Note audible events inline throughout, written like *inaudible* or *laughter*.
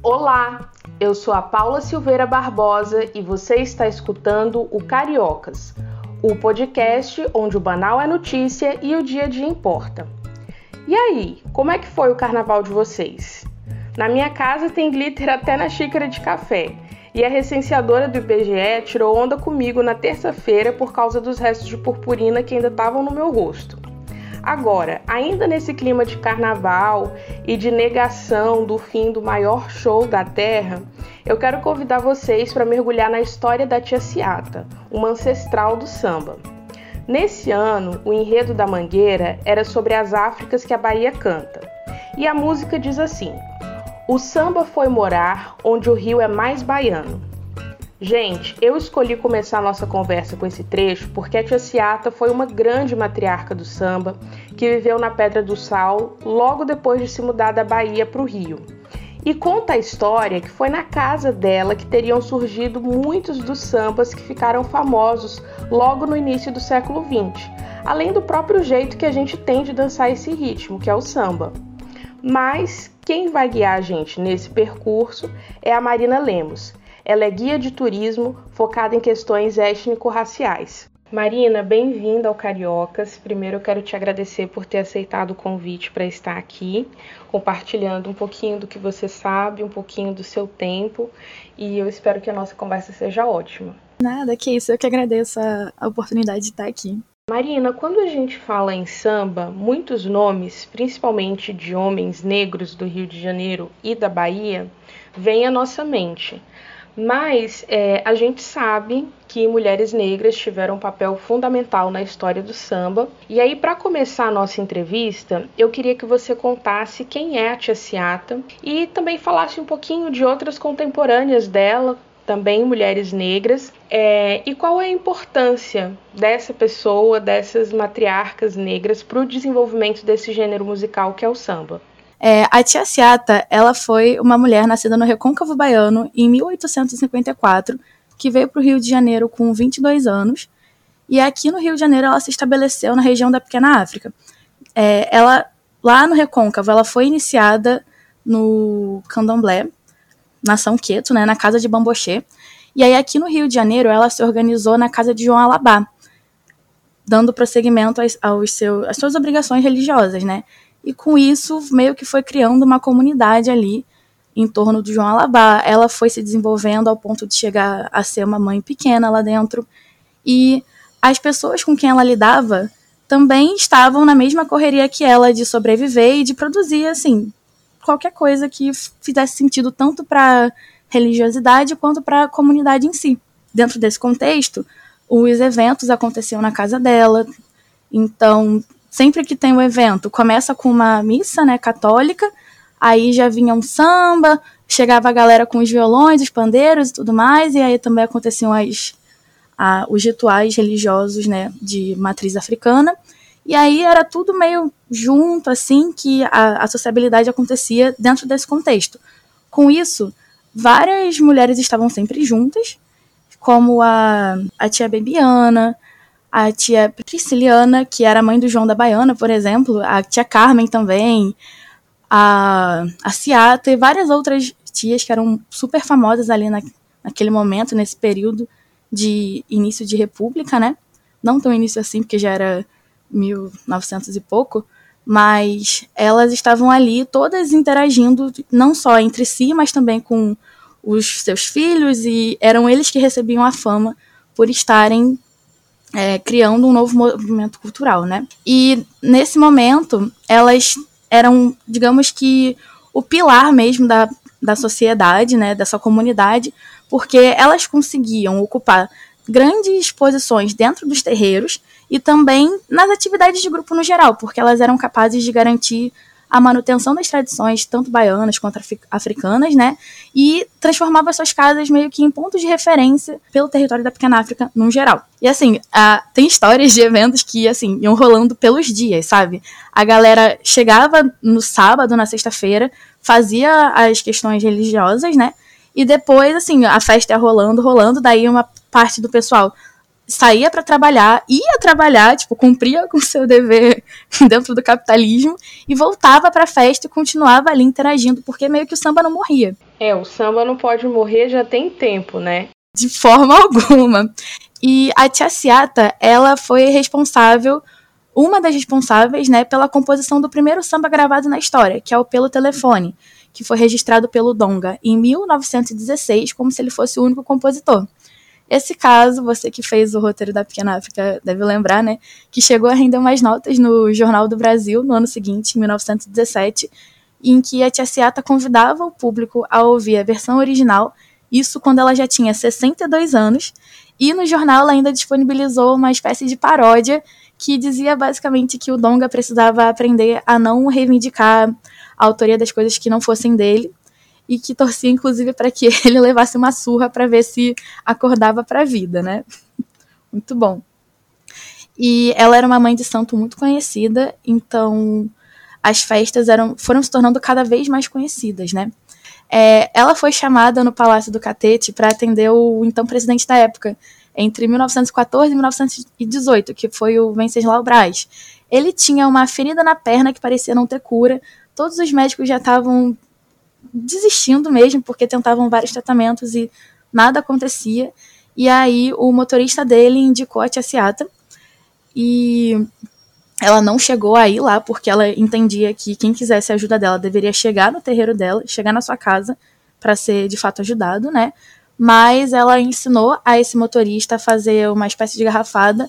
Olá, eu sou a Paula Silveira Barbosa e você está escutando o Cariocas, o podcast onde o banal é notícia e o dia a dia importa. E aí, como é que foi o carnaval de vocês? Na minha casa tem glitter até na xícara de café. E a recenseadora do IBGE tirou onda comigo na terça-feira por causa dos restos de purpurina que ainda estavam no meu rosto. Agora, ainda nesse clima de carnaval e de negação do fim do maior show da Terra, eu quero convidar vocês para mergulhar na história da Tia Ciata, uma ancestral do samba. Nesse ano, o enredo da Mangueira era sobre as Áfricas que a Bahia canta. E a música diz assim: O samba foi morar onde o rio é mais baiano. Gente, eu escolhi começar a nossa conversa com esse trecho porque a tia Ciata foi uma grande matriarca do samba que viveu na Pedra do Sal logo depois de se mudar da Bahia para o Rio. E conta a história que foi na casa dela que teriam surgido muitos dos sambas que ficaram famosos logo no início do século XX, além do próprio jeito que a gente tem de dançar esse ritmo, que é o samba. Mas quem vai guiar a gente nesse percurso é a Marina Lemos, ela é guia de turismo focada em questões étnico-raciais. Marina, bem-vinda ao Cariocas. Primeiro eu quero te agradecer por ter aceitado o convite para estar aqui, compartilhando um pouquinho do que você sabe, um pouquinho do seu tempo, e eu espero que a nossa conversa seja ótima. Nada, que isso, eu que agradeço a, a oportunidade de estar aqui. Marina, quando a gente fala em samba, muitos nomes, principalmente de homens negros do Rio de Janeiro e da Bahia, vêm à nossa mente. Mas é, a gente sabe que mulheres negras tiveram um papel fundamental na história do samba. E aí, para começar a nossa entrevista, eu queria que você contasse quem é a Tia Ciata e também falasse um pouquinho de outras contemporâneas dela, também mulheres negras, é, e qual é a importância dessa pessoa, dessas matriarcas negras, para o desenvolvimento desse gênero musical que é o samba. É, a tia Ciata, ela foi uma mulher nascida no Recôncavo Baiano em 1854, que veio para o Rio de Janeiro com 22 anos, e aqui no Rio de Janeiro ela se estabeleceu na região da Pequena África. É, ela, lá no Recôncavo, ela foi iniciada no Candomblé, nação Queto, né, na casa de Bambochê, e aí aqui no Rio de Janeiro ela se organizou na casa de João Alabá, dando prosseguimento aos, seus, às suas obrigações religiosas, né? E com isso meio que foi criando uma comunidade ali em torno do João Alabá. Ela foi se desenvolvendo ao ponto de chegar a ser uma mãe pequena lá dentro e as pessoas com quem ela lidava também estavam na mesma correria que ela de sobreviver e de produzir assim qualquer coisa que fizesse sentido tanto para religiosidade quanto para a comunidade em si. Dentro desse contexto, os eventos aconteciam na casa dela, então sempre que tem um evento, começa com uma missa, né, católica, aí já vinha um samba, chegava a galera com os violões, os pandeiros e tudo mais, e aí também aconteciam as, a, os rituais religiosos, né, de matriz africana, e aí era tudo meio junto, assim, que a, a sociabilidade acontecia dentro desse contexto. Com isso, várias mulheres estavam sempre juntas, como a, a tia Bebiana, a tia Prisciliana, que era mãe do João da Baiana, por exemplo, a tia Carmen também, a, a Ciata e várias outras tias que eram super famosas ali na, naquele momento, nesse período de início de república, né? Não tão início assim, porque já era 1900 e pouco, mas elas estavam ali todas interagindo, não só entre si, mas também com os seus filhos, e eram eles que recebiam a fama por estarem é, criando um novo movimento cultural, né? E nesse momento, elas eram, digamos que, o pilar mesmo da, da sociedade, né, dessa comunidade, porque elas conseguiam ocupar grandes posições dentro dos terreiros e também nas atividades de grupo no geral, porque elas eram capazes de garantir a manutenção das tradições, tanto baianas quanto africanas, né? E transformava suas casas meio que em pontos de referência pelo território da Pequena África no geral. E assim, a, tem histórias de eventos que, assim, iam rolando pelos dias, sabe? A galera chegava no sábado, na sexta-feira, fazia as questões religiosas, né? E depois, assim, a festa ia rolando, rolando, daí uma parte do pessoal saía para trabalhar, ia trabalhar, tipo, cumpria com seu dever *laughs* dentro do capitalismo e voltava para a festa e continuava ali interagindo, porque meio que o samba não morria. É, o samba não pode morrer já tem tempo, né? De *laughs* forma alguma. E a Tia Ciata, ela foi responsável, uma das responsáveis, né, pela composição do primeiro samba gravado na história, que é o Pelo Telefone, que foi registrado pelo Donga em 1916, como se ele fosse o único compositor. Esse caso, você que fez o roteiro da Pequena África deve lembrar, né, que chegou a render mais notas no Jornal do Brasil no ano seguinte, em 1917, em que a Tia Ciata convidava o público a ouvir a versão original, isso quando ela já tinha 62 anos, e no jornal ela ainda disponibilizou uma espécie de paródia que dizia basicamente que o Donga precisava aprender a não reivindicar a autoria das coisas que não fossem dele e que torcia inclusive para que *laughs* ele levasse uma surra para ver se acordava para a vida, né? *laughs* Muito bom. E ela era uma mãe de santo muito conhecida, então as festas eram, foram se tornando cada vez mais conhecidas, né? É, ela foi chamada no Palácio do Catete para atender o então presidente da época, entre 1914 e 1918, que foi o Venceslau Braz. Ele tinha uma ferida na perna que parecia não ter cura. Todos os médicos já estavam desistindo mesmo, porque tentavam vários tratamentos e nada acontecia. E aí o motorista dele indicou a Tia Ciata. E ela não chegou aí lá porque ela entendia que quem quisesse a ajuda dela deveria chegar no terreiro dela, chegar na sua casa para ser de fato ajudado, né? Mas ela ensinou a esse motorista a fazer uma espécie de garrafada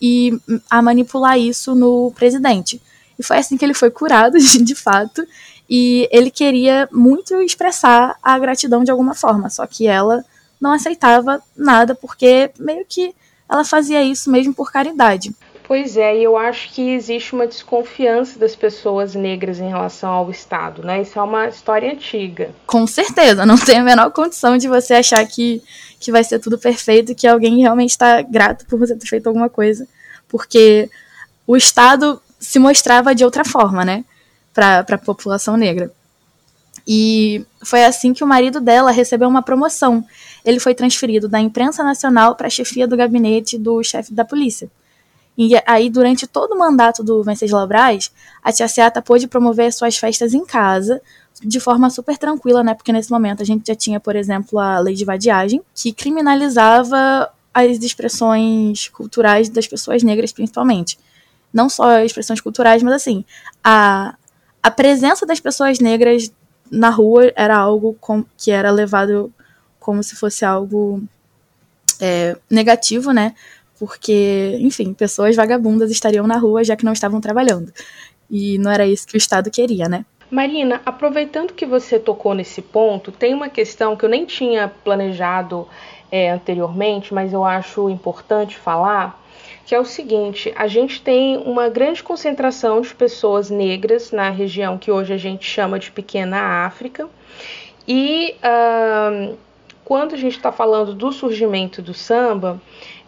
e a manipular isso no presidente. E foi assim que ele foi curado, *laughs* de fato, e ele queria muito expressar a gratidão de alguma forma, só que ela não aceitava nada porque meio que ela fazia isso mesmo por caridade. Pois é, e eu acho que existe uma desconfiança das pessoas negras em relação ao Estado, né? Isso é uma história antiga. Com certeza, não *laughs* tem a menor condição de você achar que, que vai ser tudo perfeito, que alguém realmente está grato por você ter feito alguma coisa, porque o Estado se mostrava de outra forma, né? Para a população negra. E foi assim que o marido dela recebeu uma promoção. Ele foi transferido da imprensa nacional para a chefia do gabinete do chefe da polícia. E aí, durante todo o mandato do Venceslau Braz, a Tia Seata pôde promover suas festas em casa, de forma super tranquila, né? Porque nesse momento a gente já tinha, por exemplo, a lei de vadiagem, que criminalizava as expressões culturais das pessoas negras, principalmente. Não só expressões culturais, mas assim, a, a presença das pessoas negras na rua era algo com, que era levado como se fosse algo é, negativo, né? porque, enfim, pessoas vagabundas estariam na rua já que não estavam trabalhando. E não era isso que o Estado queria, né? Marina, aproveitando que você tocou nesse ponto, tem uma questão que eu nem tinha planejado é, anteriormente, mas eu acho importante falar, que é o seguinte: a gente tem uma grande concentração de pessoas negras na região que hoje a gente chama de Pequena África, e uh, quando a gente está falando do surgimento do samba,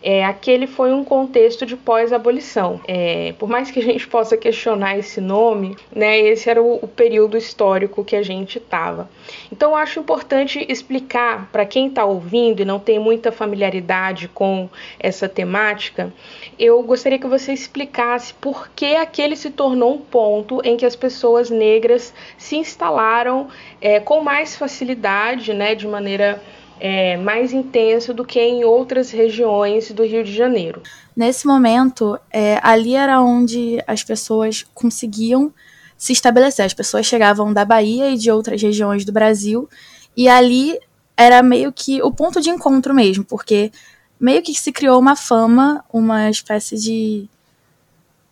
é, aquele foi um contexto de pós-abolição. É, por mais que a gente possa questionar esse nome, né, esse era o, o período histórico que a gente estava. Então, eu acho importante explicar para quem está ouvindo e não tem muita familiaridade com essa temática, eu gostaria que você explicasse por que aquele se tornou um ponto em que as pessoas negras se instalaram é, com mais facilidade, né, de maneira é, mais intenso do que em outras regiões do Rio de Janeiro. Nesse momento, é, ali era onde as pessoas conseguiam se estabelecer. As pessoas chegavam da Bahia e de outras regiões do Brasil, e ali era meio que o ponto de encontro mesmo, porque meio que se criou uma fama, uma espécie de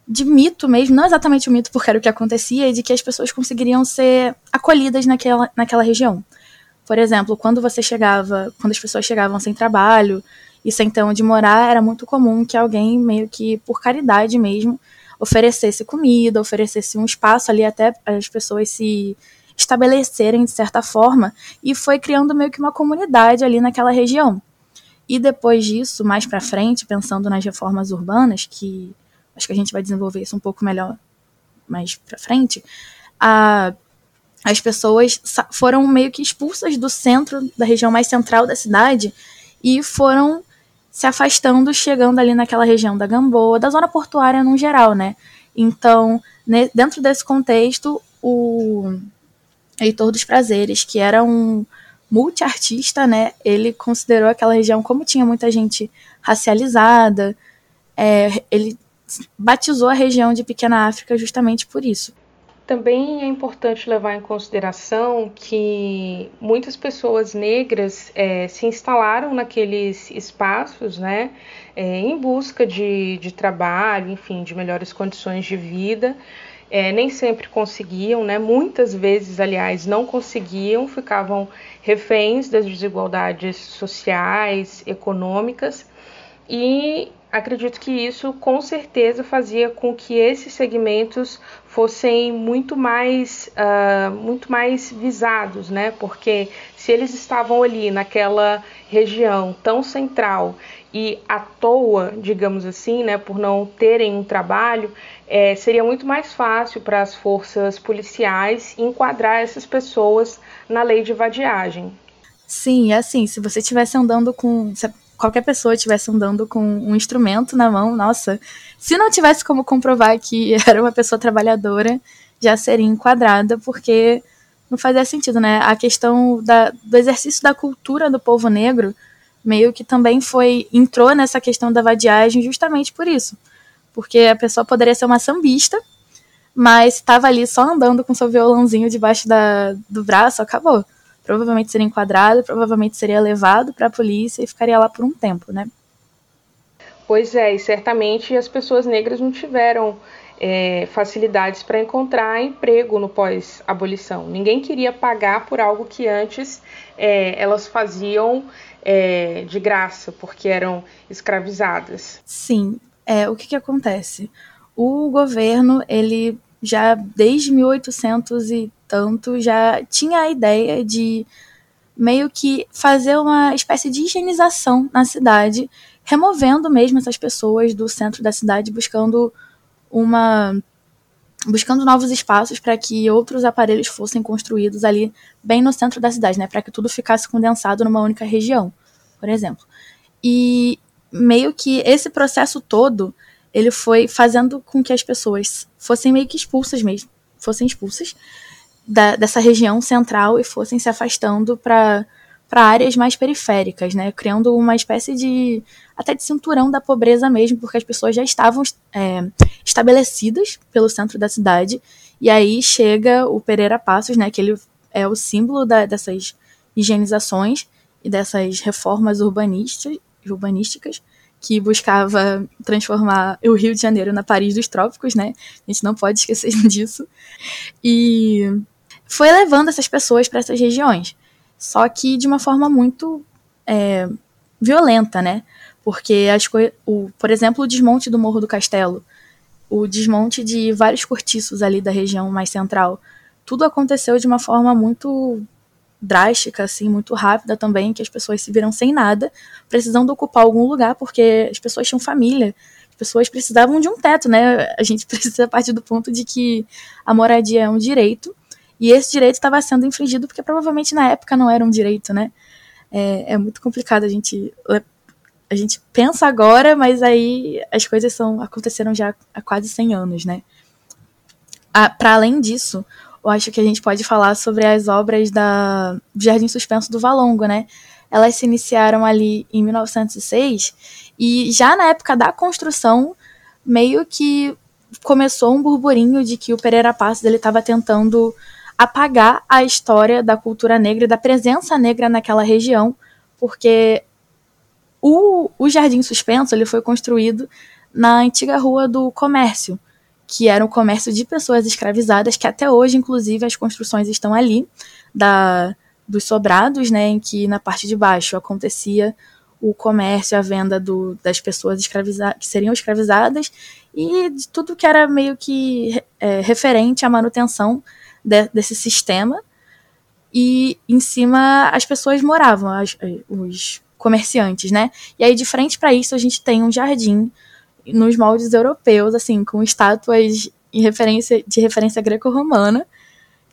de mito mesmo, não exatamente o mito porque era o que acontecia, de que as pessoas conseguiriam ser acolhidas naquela, naquela região. Por exemplo, quando você chegava, quando as pessoas chegavam sem trabalho e sem ter onde morar, era muito comum que alguém, meio que por caridade mesmo, oferecesse comida, oferecesse um espaço ali até as pessoas se estabelecerem de certa forma, e foi criando meio que uma comunidade ali naquela região. E depois disso, mais para frente, pensando nas reformas urbanas, que acho que a gente vai desenvolver isso um pouco melhor mais para frente, a as pessoas foram meio que expulsas do centro, da região mais central da cidade, e foram se afastando, chegando ali naquela região da Gamboa, da zona portuária no geral, né? Então, dentro desse contexto, o Heitor dos Prazeres, que era um multiartista, né, ele considerou aquela região, como tinha muita gente racializada, é, ele batizou a região de Pequena África justamente por isso. Também é importante levar em consideração que muitas pessoas negras é, se instalaram naqueles espaços, né, é, em busca de, de trabalho, enfim, de melhores condições de vida. É, nem sempre conseguiam, né? Muitas vezes, aliás, não conseguiam, ficavam reféns das desigualdades sociais, econômicas, e acredito que isso com certeza fazia com que esses segmentos fossem muito mais, uh, muito mais visados, né? Porque se eles estavam ali naquela região tão central e à toa, digamos assim, né, por não terem um trabalho, é, seria muito mais fácil para as forças policiais enquadrar essas pessoas na lei de vadiagem. Sim, é assim, se você estivesse andando com. Qualquer pessoa estivesse andando com um instrumento na mão, nossa, se não tivesse como comprovar que *laughs* era uma pessoa trabalhadora, já seria enquadrada, porque não fazia sentido, né? A questão da, do exercício da cultura do povo negro meio que também foi entrou nessa questão da vadiagem justamente por isso. Porque a pessoa poderia ser uma sambista, mas estava ali só andando com seu violãozinho debaixo da, do braço, acabou provavelmente seria enquadrado, provavelmente seria levado para a polícia e ficaria lá por um tempo, né? Pois é, e certamente as pessoas negras não tiveram é, facilidades para encontrar emprego no pós-abolição. Ninguém queria pagar por algo que antes é, elas faziam é, de graça, porque eram escravizadas. Sim, é, o que, que acontece? O governo, ele já desde 1800 e tanto, já tinha a ideia de meio que fazer uma espécie de higienização na cidade, removendo mesmo essas pessoas do centro da cidade, buscando uma buscando novos espaços para que outros aparelhos fossem construídos ali bem no centro da cidade, né, para que tudo ficasse condensado numa única região, por exemplo. E meio que esse processo todo, ele foi fazendo com que as pessoas fossem meio que expulsas mesmo, fossem expulsas da, dessa região central e fossem se afastando para para áreas mais periféricas, né, criando uma espécie de até de cinturão da pobreza mesmo, porque as pessoas já estavam é, estabelecidas pelo centro da cidade e aí chega o Pereira Passos, né, que ele é o símbolo da, dessas higienizações e dessas reformas urbanistas, urbanísticas que buscava transformar o Rio de Janeiro na Paris dos trópicos, né? A gente não pode esquecer *laughs* disso. E foi levando essas pessoas para essas regiões. Só que de uma forma muito é, violenta, né? Porque, as o, por exemplo, o desmonte do Morro do Castelo, o desmonte de vários cortiços ali da região mais central, tudo aconteceu de uma forma muito drástica, assim, muito rápida também, que as pessoas se viram sem nada, precisando ocupar algum lugar, porque as pessoas tinham família, as pessoas precisavam de um teto, né? A gente *laughs* precisa partir do ponto de que a moradia é um direito, e esse direito estava sendo infringido porque provavelmente na época não era um direito, né? É, é muito complicado a gente a gente pensa agora, mas aí as coisas são aconteceram já há quase 100 anos, né? Ah, Para além disso, eu acho que a gente pode falar sobre as obras da Jardim Suspenso do Valongo, né? Elas se iniciaram ali em 1906 e já na época da construção meio que começou um burburinho de que o Pereira Passos ele estava tentando apagar a história da cultura negra e da presença negra naquela região, porque o, o Jardim Suspenso ele foi construído na antiga Rua do Comércio, que era um comércio de pessoas escravizadas, que até hoje, inclusive, as construções estão ali, da, dos sobrados, né, em que na parte de baixo acontecia o comércio, a venda do, das pessoas escravizadas, que seriam escravizadas, e de tudo que era meio que é, referente à manutenção de, desse sistema e em cima as pessoas moravam, as, os comerciantes, né? E aí de frente para isso a gente tem um jardim nos moldes europeus, assim, com estátuas em referência, de referência greco-romana,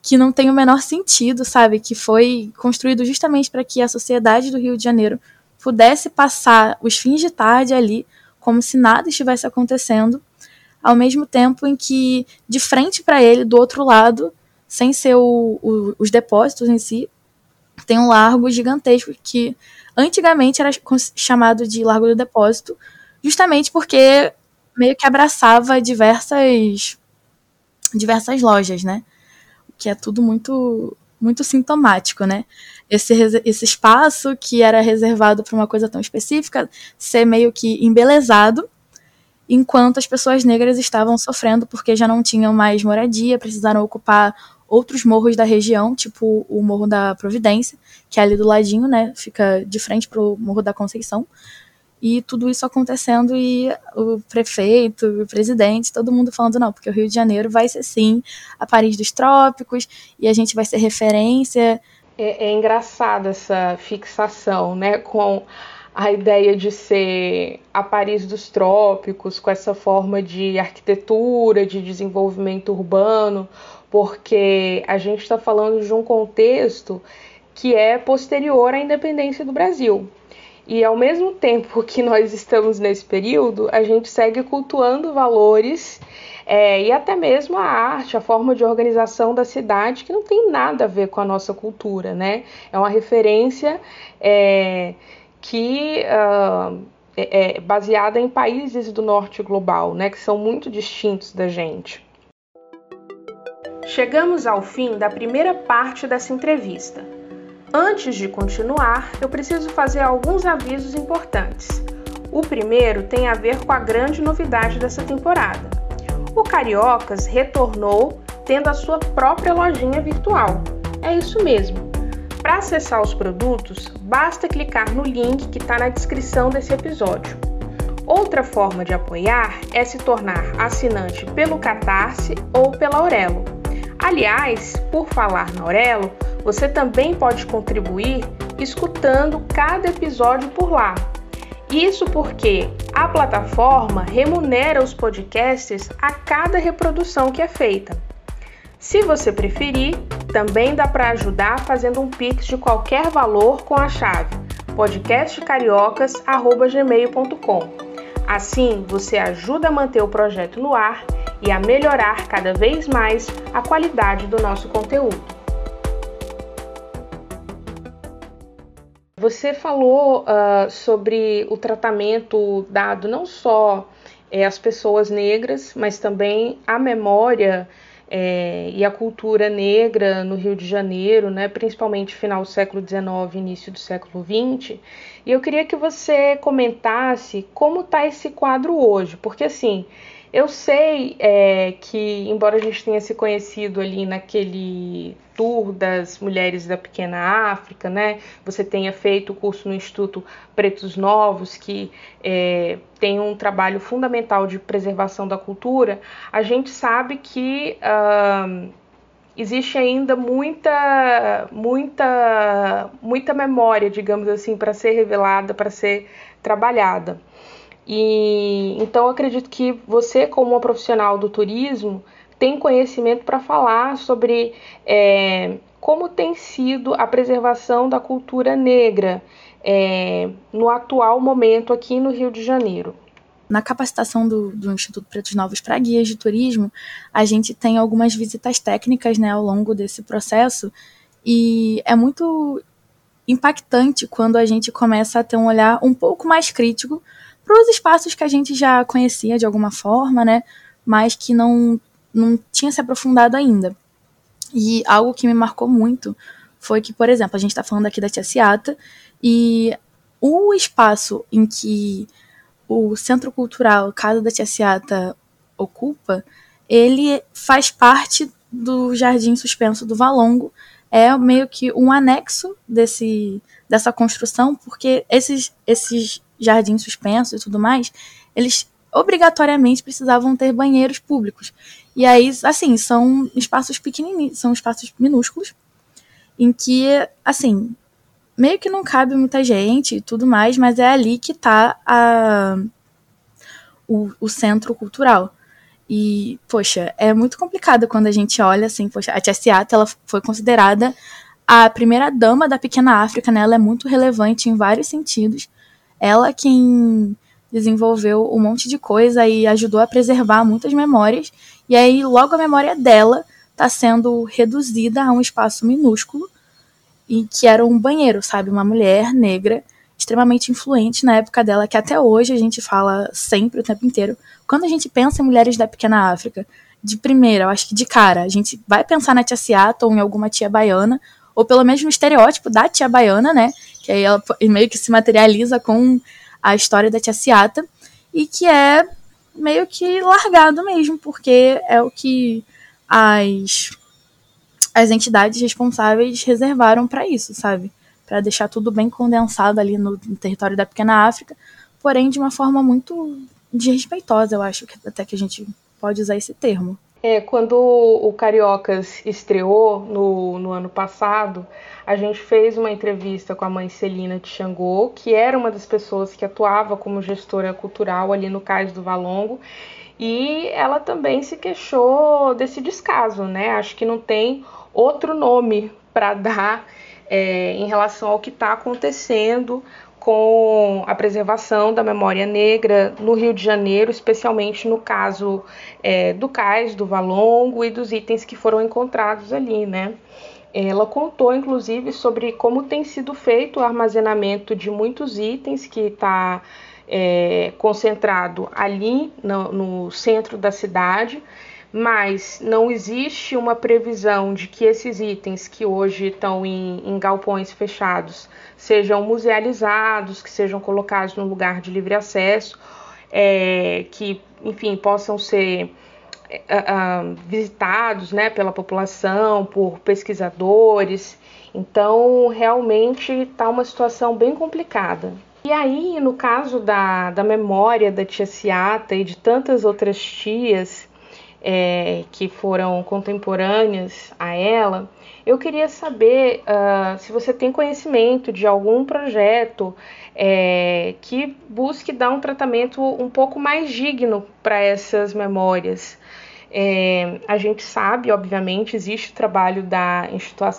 que não tem o menor sentido, sabe? Que foi construído justamente para que a sociedade do Rio de Janeiro pudesse passar os fins de tarde ali como se nada estivesse acontecendo, ao mesmo tempo em que de frente para ele, do outro lado, sem ser o, o, os depósitos em si, tem um largo gigantesco que antigamente era chamado de Largo do Depósito, justamente porque meio que abraçava diversas diversas lojas, né? Que é tudo muito muito sintomático, né? Esse, esse espaço que era reservado para uma coisa tão específica ser meio que embelezado, enquanto as pessoas negras estavam sofrendo porque já não tinham mais moradia, precisaram ocupar outros morros da região, tipo o Morro da Providência, que é ali do ladinho, né? Fica de frente para o Morro da Conceição e tudo isso acontecendo e o prefeito, o presidente, todo mundo falando não, porque o Rio de Janeiro vai ser sim a Paris dos trópicos e a gente vai ser referência. É, é engraçada essa fixação, né, com a ideia de ser a Paris dos trópicos, com essa forma de arquitetura, de desenvolvimento urbano, porque a gente está falando de um contexto que é posterior à independência do Brasil. E ao mesmo tempo que nós estamos nesse período, a gente segue cultuando valores é, e até mesmo a arte, a forma de organização da cidade, que não tem nada a ver com a nossa cultura, né? É uma referência é, que uh, é, é baseada em países do norte global, né? Que são muito distintos da gente. Chegamos ao fim da primeira parte dessa entrevista. Antes de continuar, eu preciso fazer alguns avisos importantes. O primeiro tem a ver com a grande novidade dessa temporada. O Cariocas retornou tendo a sua própria lojinha virtual. É isso mesmo. Para acessar os produtos, basta clicar no link que está na descrição desse episódio. Outra forma de apoiar é se tornar assinante pelo Catarse ou pela Aurelo. Aliás, por falar na Aurelo, você também pode contribuir escutando cada episódio por lá. Isso porque a plataforma remunera os podcasters a cada reprodução que é feita. Se você preferir, também dá para ajudar fazendo um pix de qualquer valor com a chave podcastcariocas@gmail.com. Assim, você ajuda a manter o projeto no ar e a melhorar cada vez mais a qualidade do nosso conteúdo. Você falou uh, sobre o tratamento dado não só é, às pessoas negras, mas também à memória é, e à cultura negra no Rio de Janeiro, né, principalmente final do século XIX, início do século XX. E eu queria que você comentasse como está esse quadro hoje, porque assim eu sei é, que, embora a gente tenha se conhecido ali naquele tour das mulheres da pequena África, né? Você tenha feito o curso no Instituto Pretos Novos, que é, tem um trabalho fundamental de preservação da cultura. A gente sabe que existe ainda muita, muita, muita memória, digamos assim, para ser revelada, para ser trabalhada. E então acredito que você, como uma profissional do turismo, tem conhecimento para falar sobre é, como tem sido a preservação da cultura negra é, no atual momento aqui no Rio de Janeiro. Na capacitação do, do Instituto Pretos Novos para guias de turismo, a gente tem algumas visitas técnicas né, ao longo desse processo e é muito impactante quando a gente começa a ter um olhar um pouco mais crítico para os espaços que a gente já conhecia de alguma forma, né? Mas que não, não tinha se aprofundado ainda. E algo que me marcou muito foi que, por exemplo, a gente está falando aqui da Tia Ciata e o espaço em que o Centro Cultural Casa da Tia Ciata ocupa, ele faz parte do Jardim Suspenso do Valongo, é meio que um anexo desse, dessa construção, porque esses, esses jardim suspenso e tudo mais, eles obrigatoriamente precisavam ter banheiros públicos. E aí, assim, são espaços pequenininhos, são espaços minúsculos, em que, assim, meio que não cabe muita gente e tudo mais, mas é ali que está a, o, o centro cultural. E, poxa, é muito complicado quando a gente olha assim, poxa, a Tia Seata, ela foi considerada a primeira dama da pequena África, né? Ela é muito relevante em vários sentidos. Ela quem desenvolveu um monte de coisa e ajudou a preservar muitas memórias. E aí, logo a memória dela está sendo reduzida a um espaço minúsculo. e que era um banheiro, sabe? Uma mulher negra extremamente influente na época dela, que até hoje a gente fala sempre, o tempo inteiro. Quando a gente pensa em mulheres da pequena África, de primeira, eu acho que de cara, a gente vai pensar na tia Seattle ou em alguma tia baiana, ou pelo menos no estereótipo da tia baiana, né? Que aí ela meio que se materializa com a história da tia Seata, e que é meio que largado mesmo, porque é o que as, as entidades responsáveis reservaram para isso, sabe? Para deixar tudo bem condensado ali no, no, território da pequena África, porém de uma forma muito desrespeitosa, eu acho que até que a gente pode usar esse termo. É, quando o Cariocas estreou no, no ano passado, a gente fez uma entrevista com a mãe Celina de Xangô, que era uma das pessoas que atuava como gestora cultural ali no Cais do Valongo, e ela também se queixou desse descaso, né? Acho que não tem outro nome para dar é, em relação ao que está acontecendo com a preservação da memória negra no Rio de Janeiro, especialmente no caso é, do cais, do Valongo e dos itens que foram encontrados ali, né? Ela contou, inclusive, sobre como tem sido feito o armazenamento de muitos itens que está é, concentrado ali no, no centro da cidade, mas não existe uma previsão de que esses itens que hoje estão em, em, galpões fechados sejam musealizados, que sejam colocados no lugar de livre acesso, é, que, enfim, possam ser é, visitados né, pela população, por pesquisadores. Então, realmente está uma situação bem complicada. E aí, no caso da, da memória da tia Ciata e de tantas outras tias é, que foram contemporâneas a ela, eu queria saber uh, se você tem conhecimento de algum projeto é, que busque dar um tratamento um pouco mais digno para essas memórias. É, a gente sabe, obviamente, existe o trabalho da,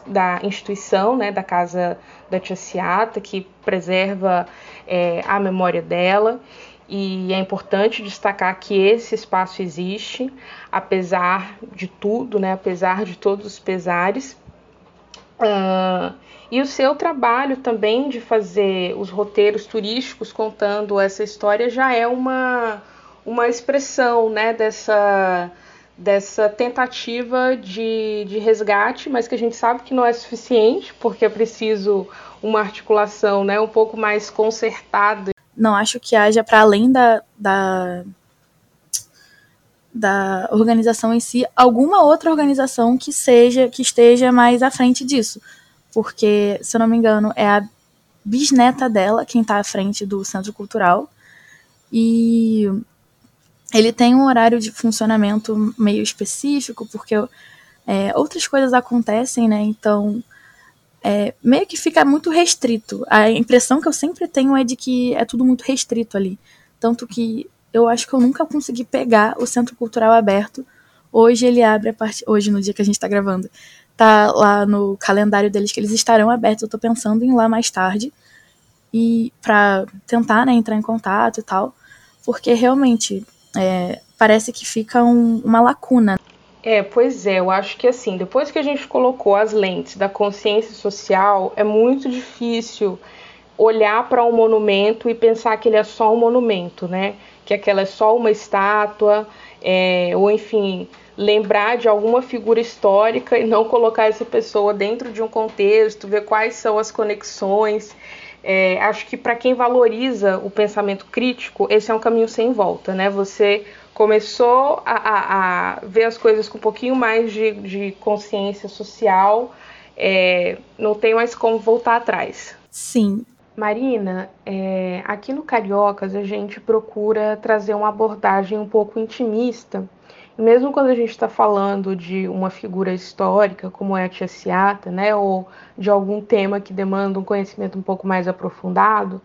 da instituição, né, da Casa da Tia Ciata, que preserva é, a memória dela, e é importante destacar que esse espaço existe, apesar de tudo, né, apesar de todos os pesares. Uh, e o seu trabalho também de fazer os roteiros turísticos contando essa história já é uma, uma expressão né, dessa dessa tentativa de, de resgate, mas que a gente sabe que não é suficiente, porque é preciso uma articulação né, um pouco mais concertada. Não acho que haja, para além da, da, da organização em si, alguma outra organização que seja que esteja mais à frente disso. Porque, se eu não me engano, é a bisneta dela quem está à frente do Centro Cultural. E ele tem um horário de funcionamento meio específico, porque é, outras coisas acontecem, né? Então, é, meio que fica muito restrito. A impressão que eu sempre tenho é de que é tudo muito restrito ali. Tanto que eu acho que eu nunca consegui pegar o Centro Cultural aberto. Hoje ele abre a. Hoje, no dia que a gente está gravando, tá lá no calendário deles que eles estarão abertos. Eu tô pensando em ir lá mais tarde. E para tentar né, entrar em contato e tal. Porque realmente é, parece que fica um, uma lacuna. É, pois é, eu acho que assim, depois que a gente colocou as lentes da consciência social, é muito difícil olhar para um monumento e pensar que ele é só um monumento, né? Que aquela é só uma estátua, é, ou enfim, lembrar de alguma figura histórica e não colocar essa pessoa dentro de um contexto, ver quais são as conexões. É, acho que para quem valoriza o pensamento crítico, esse é um caminho sem volta, né? Você começou a, a, a ver as coisas com um pouquinho mais de, de consciência social, é, não tem mais como voltar atrás. Sim. Marina, é, aqui no Cariocas a gente procura trazer uma abordagem um pouco intimista mesmo quando a gente está falando de uma figura histórica, como é a Tia Ciata, né, ou de algum tema que demanda um conhecimento um pouco mais aprofundado,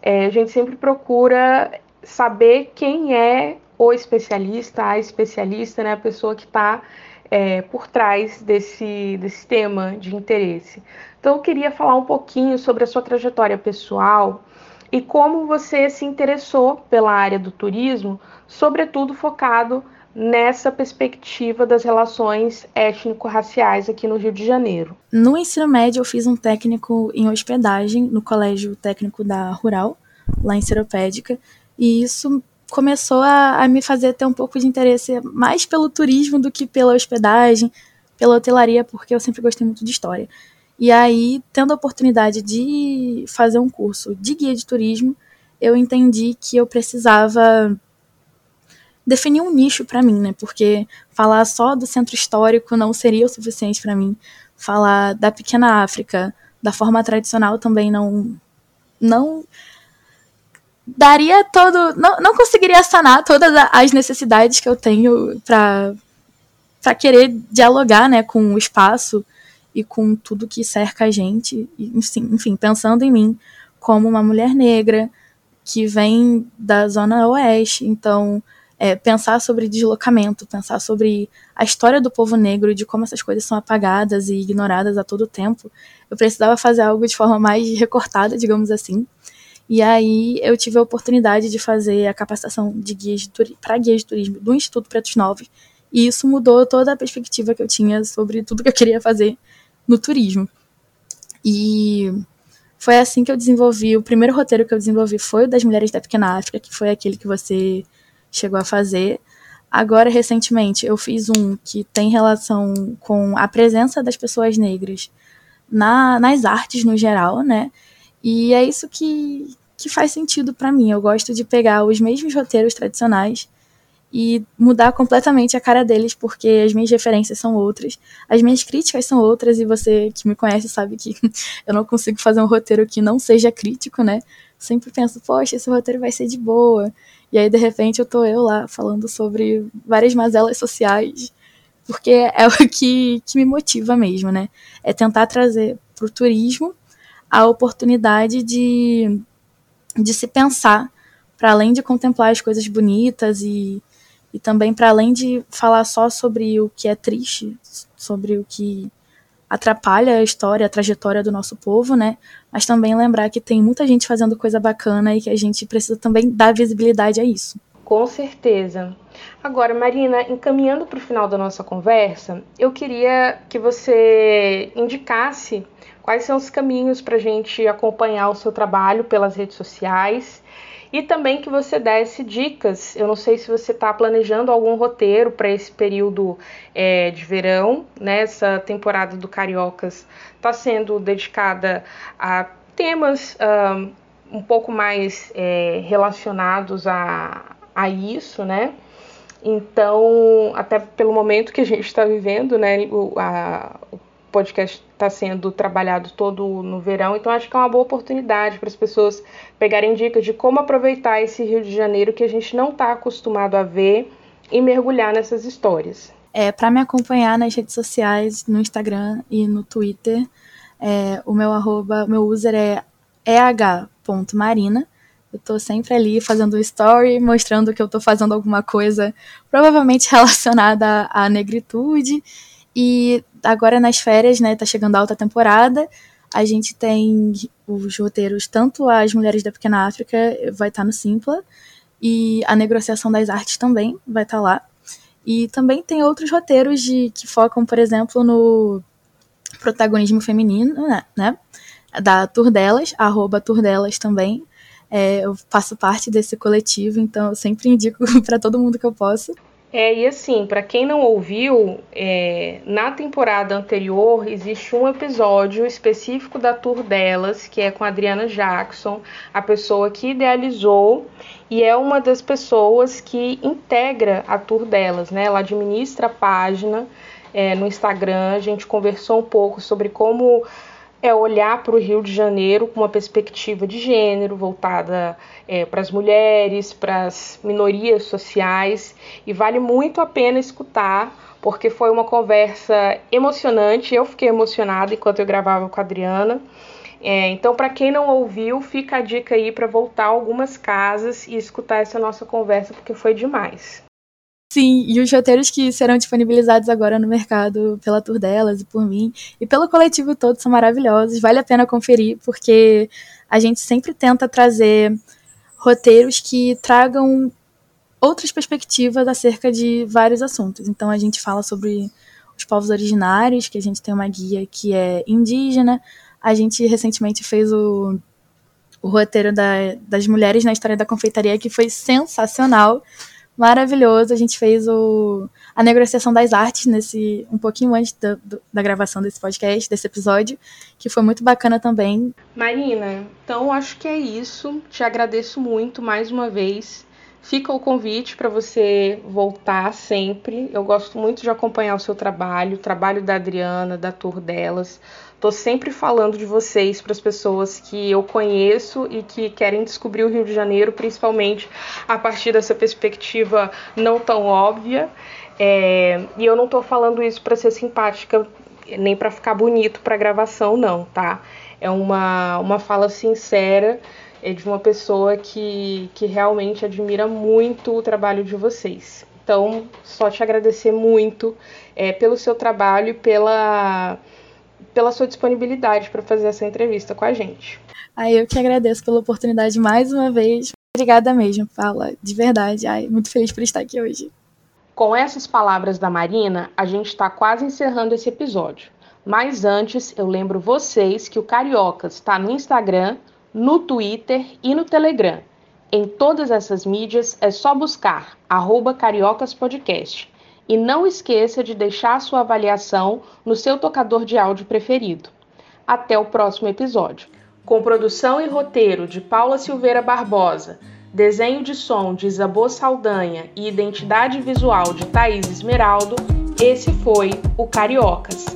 é, a gente sempre procura saber quem é o especialista, a especialista, né, a pessoa que está é, por trás desse, desse tema de interesse. Então, eu queria falar um pouquinho sobre a sua trajetória pessoal e como você se interessou pela área do turismo, sobretudo focado nessa perspectiva das relações étnico-raciais aqui no Rio de Janeiro? No ensino médio, eu fiz um técnico em hospedagem no Colégio Técnico da Rural, lá em Seropédica, e isso começou a, a, me fazer ter um pouco de interesse mais pelo turismo do que pela hospedagem, pela hotelaria, porque eu sempre gostei muito de história. E aí, tendo a oportunidade de fazer um curso de guia de turismo, eu entendi que eu precisava definir um nicho para mim, né? Porque falar só do centro histórico não seria o suficiente para mim. Falar da pequena África da forma tradicional também não não daria todo não, não conseguiria sanar todas as necessidades que eu tenho para para querer dialogar, né, com o espaço e com tudo que cerca a gente, enfim, enfim, pensando em mim como uma mulher negra que vem da zona oeste, então é, pensar sobre deslocamento, pensar sobre a história do povo negro de como essas coisas são apagadas e ignoradas a todo tempo, eu precisava fazer algo de forma mais recortada, digamos assim. E aí eu tive a oportunidade de fazer a capacitação de guias para guias de turismo do Instituto Pretos Novos, e isso mudou toda a perspectiva que eu tinha sobre tudo que eu queria fazer no turismo. E foi assim que eu desenvolvi. O primeiro roteiro que eu desenvolvi foi o das Mulheres da Pequena África, que foi aquele que você chegou a fazer. Agora, recentemente, eu fiz um que tem relação com a presença das pessoas negras na, nas artes no geral, né? E é isso que, que faz sentido para mim. Eu gosto de pegar os mesmos roteiros tradicionais e mudar completamente a cara deles, porque as minhas referências são outras, as minhas críticas são outras, e você que me conhece sabe que *laughs* eu não consigo fazer um roteiro que não seja crítico, né? Sempre penso, poxa, esse roteiro vai ser de boa. E aí, de repente, eu tô eu lá falando sobre várias mazelas sociais, porque é o que, que me motiva mesmo, né? É tentar trazer para o turismo a oportunidade de, de se pensar, para além de contemplar as coisas bonitas e, e também para além de falar só sobre o que é triste, sobre o que atrapalha a história, a trajetória do nosso povo, né? Mas também lembrar que tem muita gente fazendo coisa bacana e que a gente precisa também dar visibilidade a isso. Com certeza. Agora, Marina, encaminhando para o final da nossa conversa, eu queria que você indicasse quais são os caminhos para a gente acompanhar o seu trabalho pelas redes sociais e também que você desse dicas. Eu não sei se você está planejando algum roteiro para esse período é, de verão, né? Essa temporada do Cariocas está sendo dedicada a temas um, um pouco mais é, relacionados a, a isso, né? Então, até pelo momento que a gente está vivendo, né, o, a, o podcast está sendo trabalhado todo no verão, então acho que é uma boa oportunidade para as pessoas pegarem dicas de como aproveitar esse Rio de Janeiro que a gente não está acostumado a ver e mergulhar nessas histórias. É, para me acompanhar nas redes sociais, no Instagram e no Twitter, é, o meu arroba, meu user é eh.marina. Eu estou sempre ali fazendo story, mostrando que eu estou fazendo alguma coisa provavelmente *laughs* relacionada à negritude e agora nas férias, né, tá chegando a alta temporada, a gente tem os roteiros, tanto as Mulheres da Pequena África vai estar tá no Simpla, e a Negociação das Artes também vai estar tá lá. E também tem outros roteiros de, que focam, por exemplo, no protagonismo feminino, né? né da Tour Delas, arroba também. É, eu faço parte desse coletivo, então eu sempre indico *laughs* para todo mundo que eu posso. É, e assim, para quem não ouviu, é, na temporada anterior existe um episódio específico da tour delas, que é com a Adriana Jackson, a pessoa que idealizou e é uma das pessoas que integra a tour delas, né? Ela administra a página é, no Instagram, a gente conversou um pouco sobre como é olhar para o Rio de Janeiro com uma perspectiva de gênero voltada é, para as mulheres, para as minorias sociais e vale muito a pena escutar porque foi uma conversa emocionante. Eu fiquei emocionada enquanto eu gravava com a Adriana. É, então, para quem não ouviu, fica a dica aí para voltar algumas casas e escutar essa nossa conversa porque foi demais. Sim, e os roteiros que serão disponibilizados agora no mercado pela tour delas e por mim e pelo coletivo todo são maravilhosos. Vale a pena conferir, porque a gente sempre tenta trazer roteiros que tragam outras perspectivas acerca de vários assuntos. Então a gente fala sobre os povos originários, que a gente tem uma guia que é indígena. A gente recentemente fez o, o roteiro da, das mulheres na história da confeitaria, que foi sensacional, maravilhoso. A gente fez o, a negociação das artes nesse um pouquinho antes da, da gravação desse podcast, desse episódio, que foi muito bacana também. Marina, então acho que é isso. Te agradeço muito mais uma vez. Fica o convite para você voltar sempre. Eu gosto muito de acompanhar o seu trabalho, o trabalho da Adriana, da tour delas. Tô sempre falando de vocês para as pessoas que eu conheço e que querem descobrir o Rio de Janeiro, principalmente a partir dessa perspectiva não tão óbvia. É, e eu não tô falando isso para ser simpática nem para ficar bonito para gravação, não, tá? É uma, uma fala sincera é de uma pessoa que, que realmente admira muito o trabalho de vocês. Então, só te agradecer muito é, pelo seu trabalho e pela, pela sua disponibilidade para fazer essa entrevista com a gente. Ai, eu que agradeço pela oportunidade mais uma vez. Obrigada mesmo, Paula, de verdade. Ai, muito feliz por estar aqui hoje. Com essas palavras da Marina, a gente está quase encerrando esse episódio. Mas antes, eu lembro vocês que o Cariocas está no Instagram, no Twitter e no Telegram. Em todas essas mídias é só buscar cariocaspodcast. E não esqueça de deixar sua avaliação no seu tocador de áudio preferido. Até o próximo episódio. Com produção e roteiro de Paula Silveira Barbosa, desenho de som de Isabô Saldanha e identidade visual de Thaís Esmeraldo, esse foi o Cariocas.